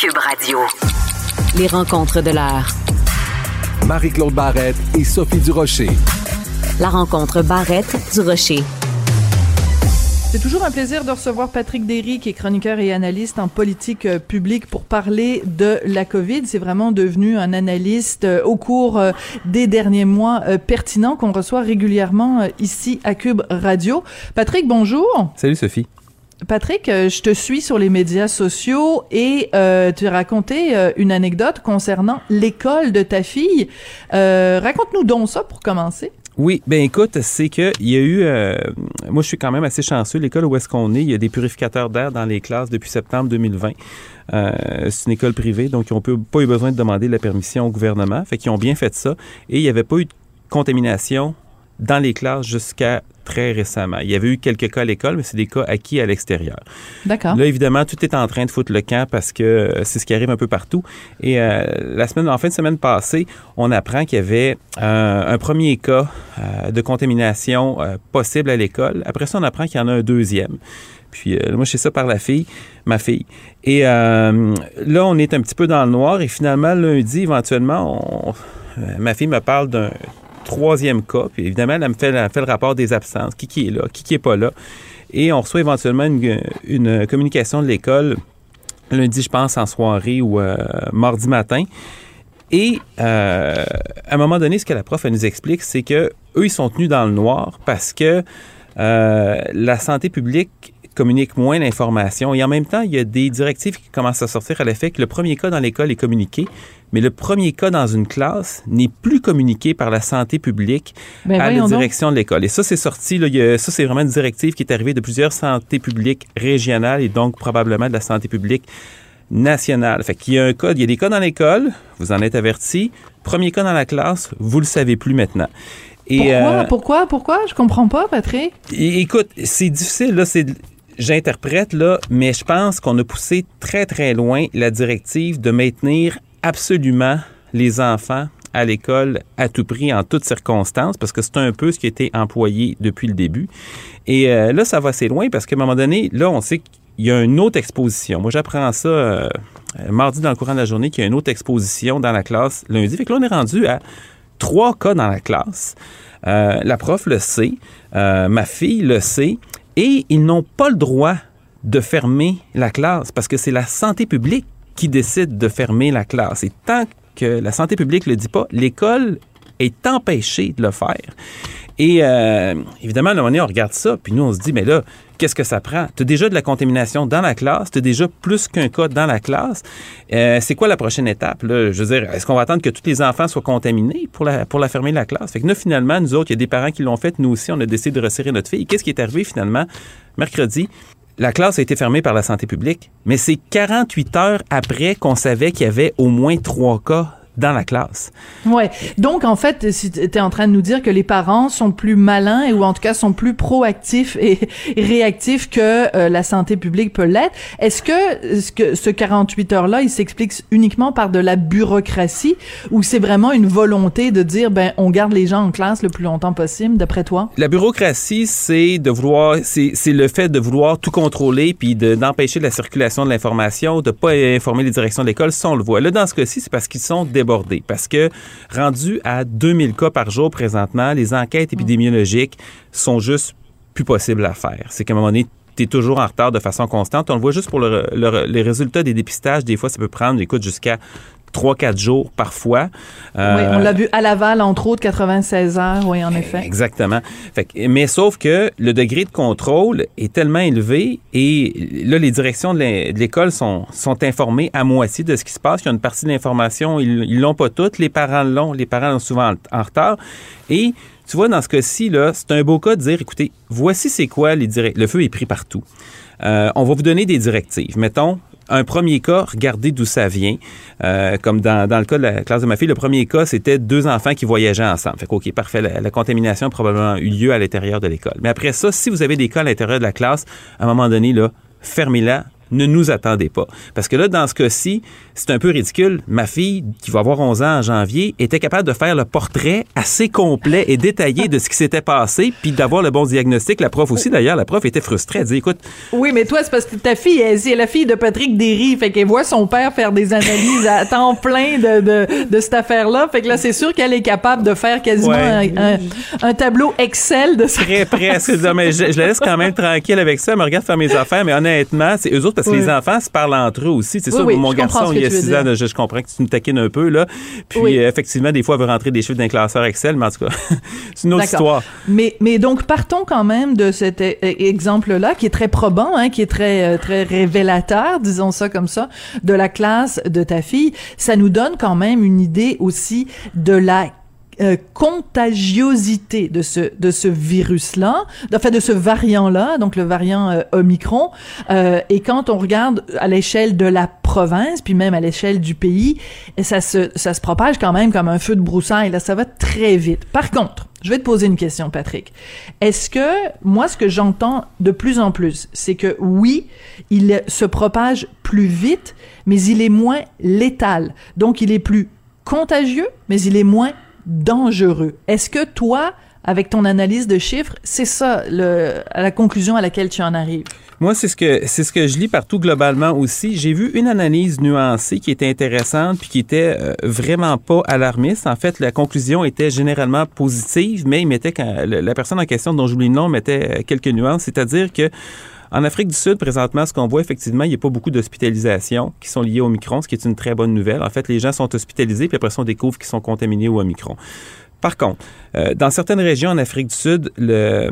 Cube Radio. Les rencontres de l'heure. Marie-Claude Barrette et Sophie Durocher. La rencontre Barrette-Durocher. C'est toujours un plaisir de recevoir Patrick Derry, qui est chroniqueur et analyste en politique euh, publique, pour parler de la COVID. C'est vraiment devenu un analyste euh, au cours euh, des derniers mois pertinent qu'on reçoit régulièrement ici à Cube Radio. Patrick, bonjour. Salut Sophie. Patrick, je te suis sur les médias sociaux et tu as raconté une anecdote concernant l'école de ta fille. Raconte-nous donc ça pour commencer. Oui, ben écoute, c'est que il y a eu, euh, moi je suis quand même assez chanceux. L'école où est-ce qu'on est, il y a des purificateurs d'air dans les classes depuis septembre 2020. Euh, c'est une école privée, donc ils n'ont pas eu besoin de demander la permission au gouvernement. Fait qu'ils ont bien fait ça. Et il n'y avait pas eu de contamination dans les classes jusqu'à très récemment. Il y avait eu quelques cas à l'école, mais c'est des cas acquis à l'extérieur. D'accord. Là, évidemment, tout est en train de foutre le camp parce que euh, c'est ce qui arrive un peu partout. Et euh, la semaine, en fin de semaine passée, on apprend qu'il y avait euh, un premier cas de contamination possible à l'école. Après ça, on apprend qu'il y en a un deuxième. Puis moi, je sais ça par la fille, ma fille. Et là, on est un petit peu dans le noir. Et finalement, lundi, éventuellement, ma fille me parle d'un troisième cas. Puis évidemment, elle me fait, le rapport des absences. Qui, qui est là, qui, qui est pas là? Et on reçoit éventuellement une, communication de l'école lundi, je pense, en soirée ou euh, mardi matin. Et euh, à un moment donné, ce que la prof elle nous explique, c'est que eux, ils sont tenus dans le noir parce que euh, la santé publique communique moins d'informations. Et en même temps, il y a des directives qui commencent à sortir à l'effet que le premier cas dans l'école est communiqué, mais le premier cas dans une classe n'est plus communiqué par la santé publique ben à la direction de l'école. Et ça, c'est sorti, là, ça, c'est vraiment une directive qui est arrivée de plusieurs santé publiques régionales et donc probablement de la santé publique nationale. Fait qu'il y a un cas, il y a des cas dans l'école, vous en êtes averti. Premier cas dans la classe, vous le savez plus maintenant. Et, pourquoi, euh, pourquoi, pourquoi? Je comprends pas, Patrick. Écoute, c'est difficile, là, c'est j'interprète là, mais je pense qu'on a poussé très très loin la directive de maintenir absolument les enfants à l'école à tout prix, en toutes circonstances, parce que c'est un peu ce qui a été employé depuis le début. Et euh, là, ça va assez loin parce qu'à un moment donné, là, on sait qu'il y a une autre exposition. Moi, j'apprends ça euh, mardi dans le courant de la journée qu'il y a une autre exposition dans la classe lundi. Fait que là, on est rendu à trois cas dans la classe. Euh, la prof le sait, ma fille le sait, et ils n'ont pas le droit de fermer la classe parce que c'est la santé publique qui décide de fermer la classe. Et tant que la santé publique ne le dit pas, l'école est empêchée de le faire. Et euh, évidemment, à moment on regarde ça, puis nous, on se dit, mais là, qu'est-ce que ça prend? Tu as déjà de la contamination dans la classe, tu as déjà plus qu'un cas dans la classe. Euh, c'est quoi la prochaine étape? Là? Je veux dire, est-ce qu'on va attendre que tous les enfants soient contaminés pour la, pour la fermer la classe? Fait que nous, finalement, nous autres, il y a des parents qui l'ont fait, nous aussi, on a décidé de resserrer notre fille. Qu'est-ce qui est arrivé finalement? Mercredi, la classe a été fermée par la santé publique, mais c'est 48 heures après qu'on savait qu'il y avait au moins trois cas dans la classe. Ouais. Donc en fait, tu es en train de nous dire que les parents sont plus malins ou en tout cas sont plus proactifs et, réactifs que euh, la santé publique peut l'être. Est-ce que ce, que ce 48 heures là, il s'explique uniquement par de la bureaucratie ou c'est vraiment une volonté de dire ben on garde les gens en classe le plus longtemps possible d'après toi? La bureaucratie, c'est de vouloir c'est le fait de vouloir tout contrôler puis d'empêcher la circulation de l'information, de pas informer les directions de l'école, ça on le voit. Là dans ce cas-ci, c'est parce qu'ils sont parce que rendu à 2000 cas par jour présentement, les enquêtes épidémiologiques sont juste plus possibles à faire. C'est qu'à un moment donné, tu es toujours en retard de façon constante. On le voit juste pour les résultats des dépistages. Des fois, ça peut prendre, écoute, jusqu'à trois, quatre jours parfois. Euh, oui, on l'a vu à Laval, entre autres, 96 heures, oui, en effet. Exactement. Fait mais sauf que le degré de contrôle est tellement élevé et là, les directions de l'école sont, sont informées à moitié de ce qui se passe. Il y a une partie de l'information, ils l'ont pas toutes. Les parents l'ont. Les parents sont souvent en, retard. Et tu vois, dans ce cas-ci, là, c'est un beau cas de dire, écoutez, voici c'est quoi les directives. Le feu est pris partout. Euh, on va vous donner des directives. Mettons, un premier cas, regardez d'où ça vient. Euh, comme dans, le cas de la classe de ma fille, le premier cas, c'était deux enfants qui voyageaient ensemble. Fait OK, parfait, la, contamination a probablement eu lieu à l'intérieur de l'école. Mais après ça, si vous avez des cas à l'intérieur de la classe, à un moment donné, là, fermez-la, ne nous attendez pas. Parce que là, dans ce cas-ci, c'est un peu ridicule. Ma fille, qui va avoir 11 ans en janvier, était capable de faire le portrait assez complet et détaillé de ce qui s'était passé, puis d'avoir le bon diagnostic. La prof aussi, d'ailleurs, la prof était frustrée. Elle dit, écoute... Oui, mais toi, c'est parce que ta fille, elle, c'est la fille de Patrick Derry, fait qu'elle voit son père faire des analyses à temps plein de, de, de cette affaire-là. Fait que là, c'est sûr qu'elle est capable de faire quasiment Ouais. un, un- un tableau Excel de ça. Très presque. Non, mais je, je la laisse quand même tranquille avec ça. Elle me regarde faire mes affaires, mais honnêtement, c'est eux autres parce que Oui. les enfants se parlent entre eux aussi. C'est Oui, ça, oui, mon garçon, il a tu veux 6 ans, je, je comprends que tu me taquines un peu, là. Puis, euh, effectivement, des fois, elle veut rentrer des chiffres d'un classeur Excel, mais en tout cas, c'est une autre histoire. Mais, mais donc, partons quand même de cet e- e- exemple-là, qui est très probant, hein, qui est très, euh, très révélateur, disons ça comme ça, de la classe de ta fille. Ça nous donne quand même une idée aussi de la euh, contagiosité de ce de ce virus-là, enfin de ce variant-là, donc le variant euh, Omicron. Euh, et quand on regarde à l'échelle de la province, puis même à l'échelle du pays, ça se ça se propage quand même comme un feu de broussailles. Là, ça va très vite. Par contre, je vais te poser une question, Patrick. Est-ce que moi, ce que j'entends de plus en plus, c'est que oui, il se propage plus vite, mais il est moins létal. Donc, il est plus contagieux, mais il est moins Est-ce que toi, avec ton analyse de chiffres, c'est ça la conclusion à laquelle tu en arrives? Moi, c'est ce que je lis partout globalement aussi. J'ai vu une analyse nuancée qui était intéressante puis qui était euh, vraiment pas alarmiste. En fait, la conclusion était généralement positive, mais il mettait quand, la personne en question dont j'oublie le nom mettait euh, quelques nuances, c'est-à-dire que en Afrique du Sud, présentement, ce qu'on voit effectivement, il n'y a pas beaucoup d'hospitalisations qui sont liées au Omicron, ce qui est une très bonne nouvelle. En fait, les gens sont hospitalisés, puis après ça, on découvre qu'ils sont contaminés au Omicron. Par contre, euh, dans certaines régions en Afrique du Sud, le,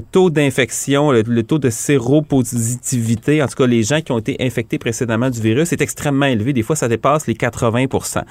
taux d'infection, le, le taux de séropositivité, en tout cas les gens qui ont été infectés précédemment du virus, est extrêmement élevé. Des fois, ça dépasse les 80%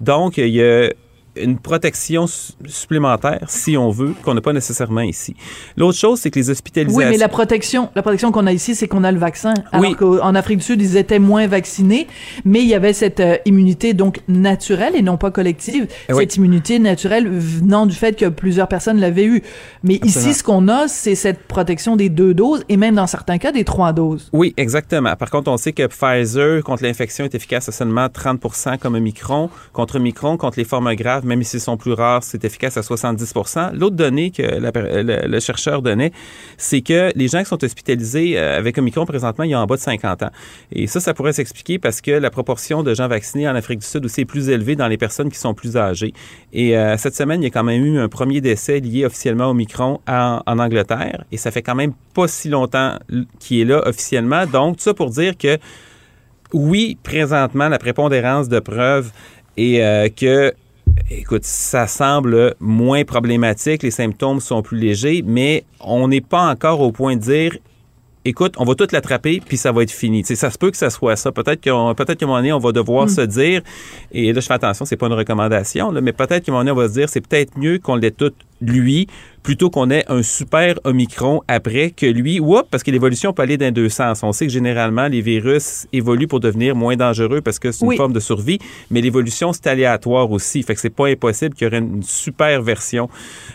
Donc, il y a une protection su- supplémentaire, si on veut, qu'on n'a pas nécessairement ici. L'autre chose, c'est que les hospitalisations... Oui, mais la protection, la protection qu'on a ici, c'est qu'on a le vaccin. Alors Oui. qu'en Afrique du Sud, ils étaient moins vaccinés, mais il y avait cette euh, immunité donc naturelle et non pas collective. Eh oui. Cette immunité naturelle venant du fait que plusieurs personnes l'avaient eu. Mais Absolument. ici, ce qu'on a, c'est cette protection des deux doses et même dans certains cas des trois doses. Oui, exactement. Par contre, on sait que Pfizer, contre l'infection, est efficace à seulement 30 comme Omicron. Contre Omicron, contre les formes graves, même s'ils sont plus rares, c'est efficace à 70 L'autre donnée que le, chercheur donnait, c'est que les gens qui sont hospitalisés euh, avec Omicron présentement, ils ont en bas de 50 ans. Et ça, ça pourrait s'expliquer parce que la proportion de gens vaccinés en Afrique du Sud aussi est plus élevée dans les personnes qui sont plus âgées. Et euh, cette semaine, il y a quand même eu un premier décès lié officiellement au Omicron en, Angleterre. Et ça fait quand même pas si longtemps qu'il est là officiellement. Donc, tout ça pour dire que oui, présentement, la prépondérance de preuves est euh, que, écoute, ça semble moins problématique, les symptômes sont plus légers, mais on n'est pas encore au point de dire écoute, on va tout l'attraper, puis ça va être fini. Ça se peut que ça soit ça. Peut-être qu'à un moment donné, on va devoir se dire, et là, je fais attention, c'est pas une recommandation, là, mais peut-être qu'à un moment donné, on va se dire, c'est peut-être mieux qu'on l'ait tout lui, plutôt qu'on ait un super Omicron après que lui. Oups, parce que l'évolution peut aller dans deux sens. On sait que généralement, les virus évoluent pour devenir moins dangereux parce que c'est une Oui. forme de survie, mais l'évolution, c'est aléatoire aussi. Fait que c'est pas impossible qu'il y aurait une super version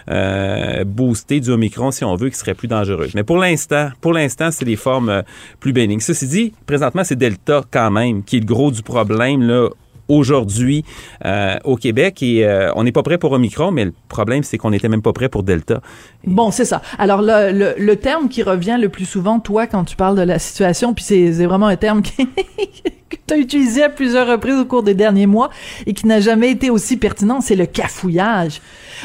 euh, boostée du Omicron, si on veut, qui serait plus dangereuse. Mais pour l'instant, pour l'instant, c'est les formes euh, plus bénignes. Ceci dit, présentement, c'est Delta quand même qui est le gros du problème, là, aujourd'hui euh, au Québec et euh, on n'est pas prêt pour Omicron, mais le problème c'est qu'on n'était même pas prêt pour Delta. Bon, c'est ça. Alors le, le, le terme qui revient le plus souvent, toi, quand tu parles de la situation, puis c'est c'est vraiment un terme qui- que tu as utilisé à plusieurs reprises au cours des derniers mois et qui n'a jamais été aussi pertinent, c'est le cafouillage.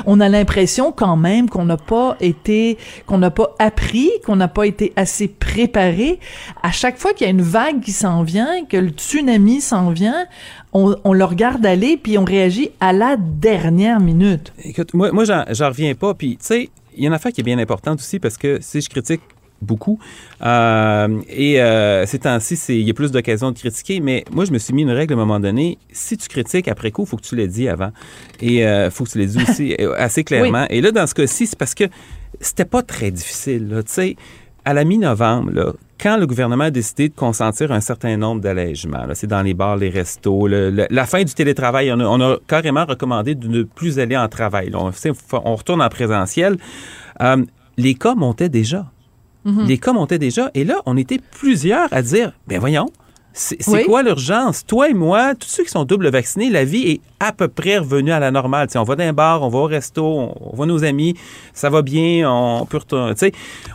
On a l'impression quand même qu'on n'a pas été, qu'on n'a pas appris, qu'on n'a pas été assez préparé. À chaque fois qu'il y a une vague qui s'en vient, que le tsunami s'en vient, on, le regarde aller puis on réagit à la dernière minute. Écoute, moi, moi j'en j'en reviens pas. Puis, tu sais, il y a une affaire qui est bien importante aussi parce que si je critique beaucoup, euh, et euh, ces temps-ci, il y a plus d'occasions de critiquer, mais moi, je me suis mis une règle à un moment donné. Si tu critiques après coup, il faut que tu l'aies dit avant. Et il faut que tu l'aies dit aussi euh, assez clairement. Et là, dans ce cas-ci, c'est parce que c'était pas très difficile. Tu sais, à la mi-novembre, quand le gouvernement a décidé de consentir un certain nombre d'allègements, c'est dans les bars, les restos, le- le- la fin du télétravail, on a, on a carrément recommandé de ne plus aller en travail. là. On, retourne en présentiel. Euh, les cas montaient déjà. Les cas montaient déjà. Et là, on était plusieurs à dire, ben voyons, c'est Oui. quoi l'urgence? Toi et moi, tous ceux qui sont double vaccinés, la vie est à peu près revenue à la normale. Tu sais, on va dans un bar, on va au resto, on, voit nos amis, ça va bien, on peut retourner,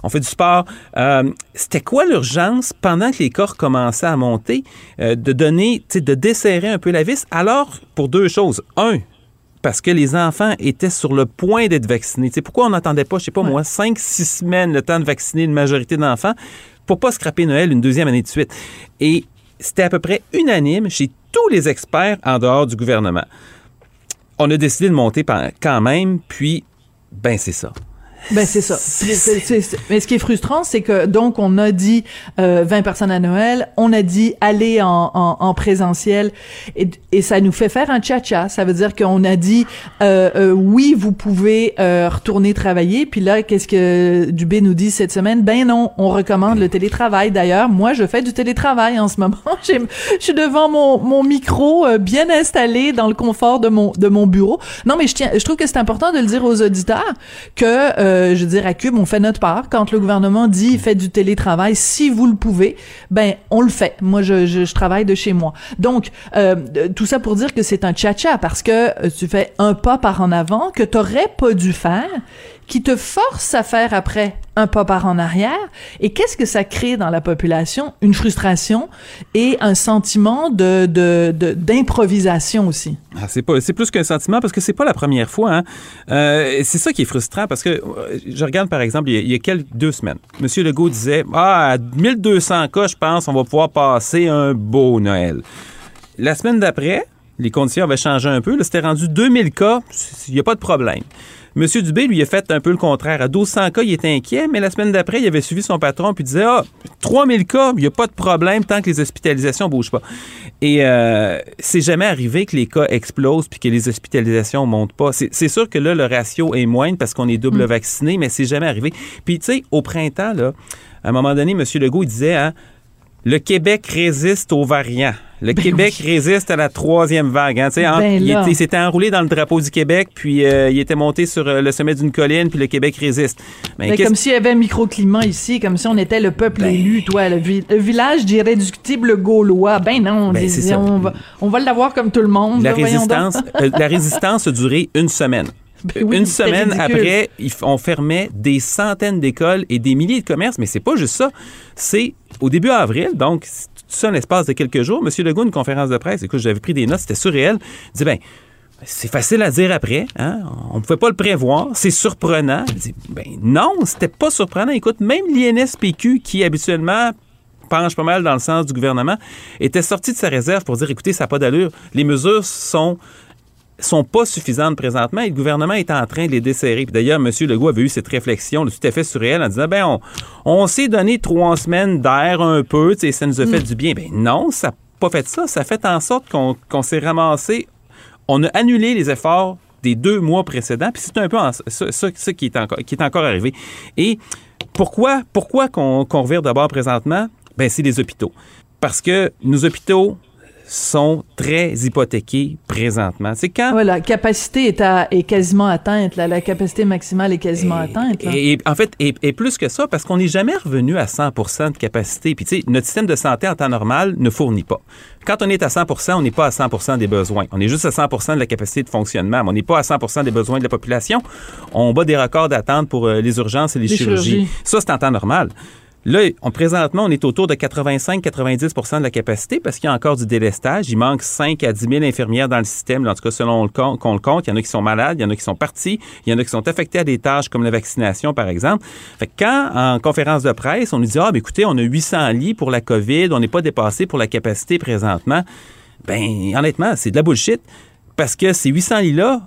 on fait du sport. Euh, C'était quoi l'urgence pendant que les cas commençaient à monter euh, de donner, de desserrer un peu la vis? Alors, pour deux choses. Un, parce que les enfants étaient sur le point d'être vaccinés. Sais, pourquoi on n'attendait pas, je sais pas moi, cinq, six semaines le temps de vacciner une majorité d'enfants pour pas scraper Noël une deuxième année de suite? Et c'était à peu près unanime chez tous les experts en dehors du gouvernement. On a décidé de monter quand même, puis, ben c'est ça. Ben c'est ça. Mais ce qui est frustrant, c'est que donc on a dit euh, 20 personnes à Noël, on a dit aller en, en, en présentiel et, et ça nous fait faire un cha-cha. Ça veut dire qu'on a dit euh, euh, oui, vous pouvez euh, retourner travailler. Puis là, qu'est-ce que Dubé nous dit cette semaine? Ben non, on recommande le télétravail. D'ailleurs, moi, je fais du télétravail en ce moment. Je suis devant mon, mon micro euh, bien installé dans le confort de mon de mon bureau. Non, mais je tiens, je trouve que c'est important de le dire aux auditeurs que, euh, je veux dire, à Cube, on fait notre part. Quand le gouvernement dit faites du télétravail, si vous le pouvez, ben on le fait. Moi, je, travaille de chez moi. Donc, euh, tout ça pour dire que c'est un tcha-tcha parce que euh, tu fais un pas par en avant que t'aurais pas dû faire qui te force à faire après un pas par en arrière. Et qu'est-ce que ça crée dans la population? Une frustration et un sentiment de, d'improvisation aussi. Ah, c'est pas, c'est plus qu'un sentiment parce que c'est pas la première fois. Hein. Euh, c'est ça qui est frustrant parce que euh, je regarde par exemple il y a, quelques deux semaines, Monsieur Legault disait ah à 1200 cas, je pense, on va pouvoir passer un beau Noël. La semaine d'après, les conditions avaient changé un peu. C'était rendu 2000 cas, il n'y a pas de problème. Monsieur Dubé, lui, a fait un peu le contraire. À 1200 cas, il était inquiet, mais la semaine d'après, il avait suivi son patron puis disait Ah, 3000 cas, il n'y a pas de problème tant que les hospitalisations ne bougent pas. Et euh, c'est jamais arrivé que les cas explosent puis que les hospitalisations montent pas. C'est sûr que là, le ratio est moindre parce qu'on est double vacciné, mais c'est jamais arrivé. Puis, tu sais, au printemps, là, à un moment donné, M. Legault, il disait hein, le Québec résiste aux variants. Le Québec résiste à la troisième vague. Hein. Hein, Ben il, là. était- il s'était enroulé dans le drapeau du Québec, puis euh, il était monté sur euh, le sommet d'une colline, puis le Québec résiste. Ben, qu'est-ce- comme s'il y avait un microclimat ici, comme si on était le peuple Ben- élu, toi, le, vi- le village d'irréductible gaulois. Ben non, on, Ben, va, on va l'avoir comme tout le monde. la là, résistance, euh, la résistance a duré une semaine. Ben oui, une semaine ridicule. après, on fermait des centaines d'écoles et des milliers de commerces, mais c'est pas juste ça. C'est au début avril, donc tout ça l'espace de quelques jours. Monsieur Legault, une conférence de presse, écoute, j'avais pris des notes, c'était surréel. Il dit ben c'est facile à dire après, hein? on ne pouvait pas le prévoir, c'est surprenant. Il dit, ben non, c'était pas surprenant. Écoute, même l'INSPQ, qui habituellement penche pas mal dans le sens du gouvernement, était sorti de sa réserve pour dire, écoutez, ça n'a pas d'allure. Les mesures sont sont pas suffisantes présentement et le gouvernement est en train de les desserrer. Puis d'ailleurs, M. Legault avait eu cette réflexion tout à fait surréelle en disant, ben on, on s'est donné trois semaines d'air un peu, tu sais, ça nous a fait du bien. Ben non, ça n'a pas fait ça. Ça a fait en sorte qu'on s'est ramassé, on a annulé les efforts des deux mois précédents, puis c'est un peu ça, ça- ça qui, est encore, qui est encore arrivé. Et pourquoi, pourquoi qu'on revire d'abord présentement? Ben c'est les hôpitaux. Parce que nos hôpitaux sont très hypothéqués présentement. C'est quand Ouais, la capacité est, à- est quasiment atteinte. là. La capacité maximale est quasiment atteinte. là. Et, et en fait, et, et plus que ça, parce qu'on n'est jamais revenu à 100% de capacité. Puis, tu sais, notre système de santé en temps normal ne fournit pas. Quand on est à 100% on n'est pas à 100% des besoins. On est juste à 100% de la capacité de fonctionnement. mais on n'est pas à 100% des besoins de la population. On bat des records d'attente pour euh, les urgences et les, Les chirurgies. chirurgies. Ça, c'est en temps normal. Là, on, présentement, on est autour de 85-90% de la capacité parce qu'il y a encore du délestage. Il manque 5 à 10 000 infirmières dans le système, en tout cas selon qu'on le compte. Il y en a qui sont malades, il y en a qui sont partis, il y en a qui sont affectés à des tâches comme la vaccination, par exemple. Fait que quand, en conférence de presse, on nous dit, ah, ben, écoutez, on a 800 lits pour la COVID, on n'est pas dépassé pour la capacité présentement, ben, honnêtement, c'est de la bullshit. Parce que ces 800 lits-là,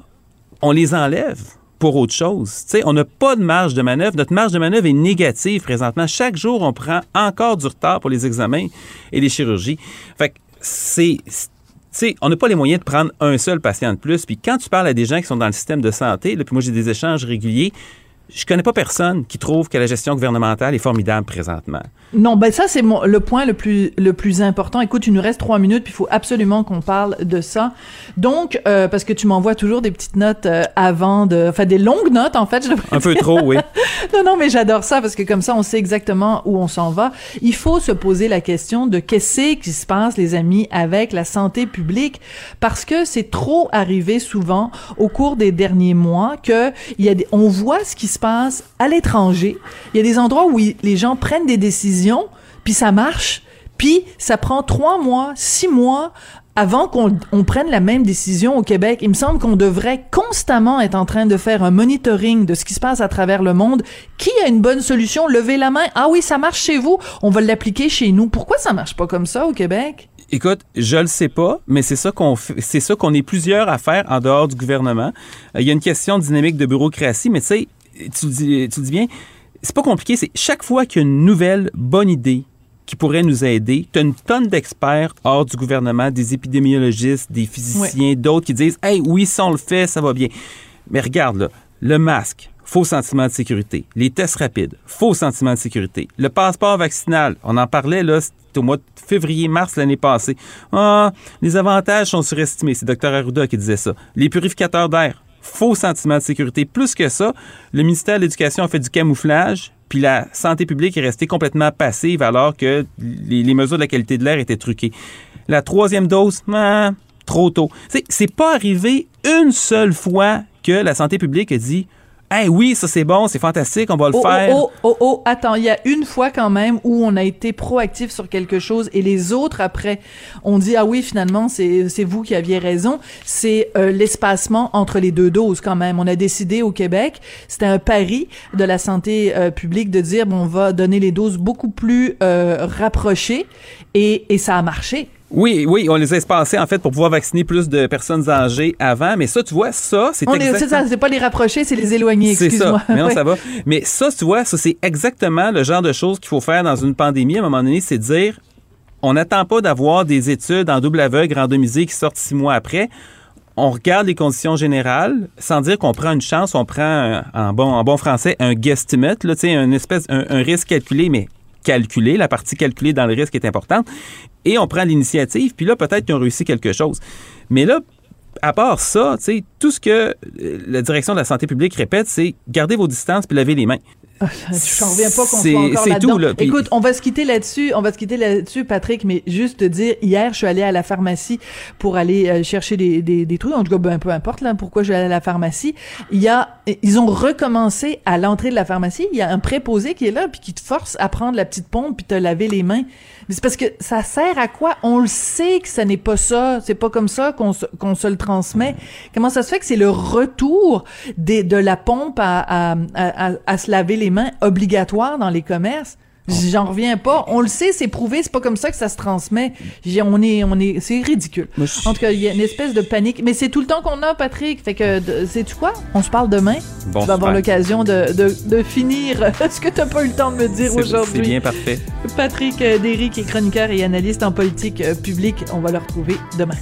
on les enlève pour autre chose. On n'a pas de marge de manœuvre. Notre marge de manœuvre est négative présentement. Chaque jour, on prend encore du retard pour les examens et les chirurgies. Fait que c'est... on n'a pas les moyens de prendre un seul patient de plus. Puis quand tu parles à des gens qui sont dans le système de santé, puis moi j'ai des échanges réguliers, je connais pas personne qui trouve que la gestion gouvernementale est formidable présentement. Non, ben ça c'est le point le plus le plus important. Écoute, il nous reste trois minutes, puis il faut absolument qu'on parle de ça. Donc, euh, parce que tu m'envoies toujours des petites notes euh, avant de, enfin des longues notes en fait. Je Un peu trop, oui. non, non, mais j'adore ça parce que comme ça, on sait exactement où on s'en va. Il faut se poser la question de qu'est-ce qui se passe, les amis, avec la santé publique, parce que c'est trop arrivé souvent au cours des derniers mois que il y a des, on voit ce qui se à l'étranger. Il y a des endroits où les gens prennent des décisions, puis ça marche, puis ça prend trois mois, six mois avant qu'on on prenne la même décision au Québec. Il me semble qu'on devrait constamment être en train de faire un monitoring de ce qui se passe à travers le monde. Qui a une bonne solution? Levez la main. Ah oui, ça marche chez vous. On va l'appliquer chez nous. Pourquoi ça marche pas comme ça au Québec? Écoute, je le sais pas, mais c'est ça qu'on c'est ça qu'on est plusieurs à faire en dehors du gouvernement. Euh, il y a une question dynamique de bureaucratie, mais tu sais, tu dis, tu dis bien, c'est pas compliqué. C'est chaque fois qu'il y a une nouvelle bonne idée qui pourrait nous aider, tu as une tonne d'experts hors du gouvernement, des épidémiologistes, des physiciens, d'autres qui disent, hey, oui, si on le fait, ça va bien. Mais regarde là, le masque, faux sentiment de sécurité. Les tests rapides, faux sentiment de sécurité. Le passeport vaccinal, on en parlait là, au mois de février-mars l'année passée. Ah, les avantages sont surestimés. C'est Dr Arruda qui disait ça. Les purificateurs d'air, faux sentiment de sécurité. Plus que ça, le ministère de l'Éducation a fait du camouflage, puis la santé publique est restée complètement passive alors que les, mesures de la qualité de l'air étaient truquées. La troisième dose, ah, trop tôt. C'est pas arrivé une seule fois que la santé publique a dit Hey, oui, ça c'est bon, c'est fantastique, on va le oh, oh faire. Oh, oh, oh, attends, il y a une fois quand même où on a été proactif sur quelque chose et les autres après on dit ah oui finalement c'est c'est vous qui aviez raison, c'est euh, l'espacement entre les deux doses quand même. On a décidé au Québec, c'était un pari de la santé euh, publique de dire bon on va donner les doses beaucoup plus euh, rapprochées et et ça a marché. Oui, oui, on les a espacés en fait pour pouvoir vacciner plus de personnes âgées avant. Mais ça, tu vois, ça, c'est exactement... C'est ça, c'est pas les rapprocher, c'est les éloigner, excuse-moi. Mais non, ça va. Mais ça, tu vois, ça, c'est exactement le genre de choses qu'il faut faire dans une pandémie. À un moment donné, c'est dire, on n'attend pas d'avoir des études en double aveugle randomisées qui sortent six mois après. On regarde les conditions générales, sans dire qu'on prend une chance, on prend, en, bon, en bon français, un guesstimate, là, un espèce, un risque calculé, mais calculé. La partie calculée dans le risque est importante. Et on prend l'initiative, puis là, peut-être qu'ils ont réussi quelque chose. Mais là, à part ça, tout ce que euh, la direction de la santé publique répète, c'est garder vos distances puis laver les mains. Je n'en reviens pas qu'on soit encore là-dedans. Là, Écoute, on va se quitter là-dessus, on va se quitter là-dessus, Patrick, mais juste te dire, hier, je suis allée à la pharmacie pour aller euh, chercher des, des, des, trucs. En tout cas, ben, peu importe là, pourquoi je suis allée à la pharmacie. Il y a, ils ont recommencé à l'entrée de la pharmacie. Il y a un préposé qui est là puis qui te force à prendre la petite pompe puis te laver les mains. Mais c'est parce que ça sert à quoi? On le sait que ce n'est pas ça. C'est pas comme ça qu'on se, le transmet. Comment ça se fait que c'est le retour de la pompe à, à se laver les mains obligatoire dans les commerces? J'en reviens pas. On le sait, c'est prouvé, c'est pas comme ça que ça se transmet. On est, on est, c'est ridicule. En tout cas, il y a une espèce de panique. Mais c'est tout le temps qu'on a, Patrick. Fait que, sais-tu quoi? On se parle demain. Bon, tu vas avoir l'occasion de, de, de, finir ce que t'as pas eu le temps de me dire aujourd'hui? C'est bien parfait. Patrick euh, Derry, qui est chroniqueur et analyste en politique euh, publique. On va le retrouver demain.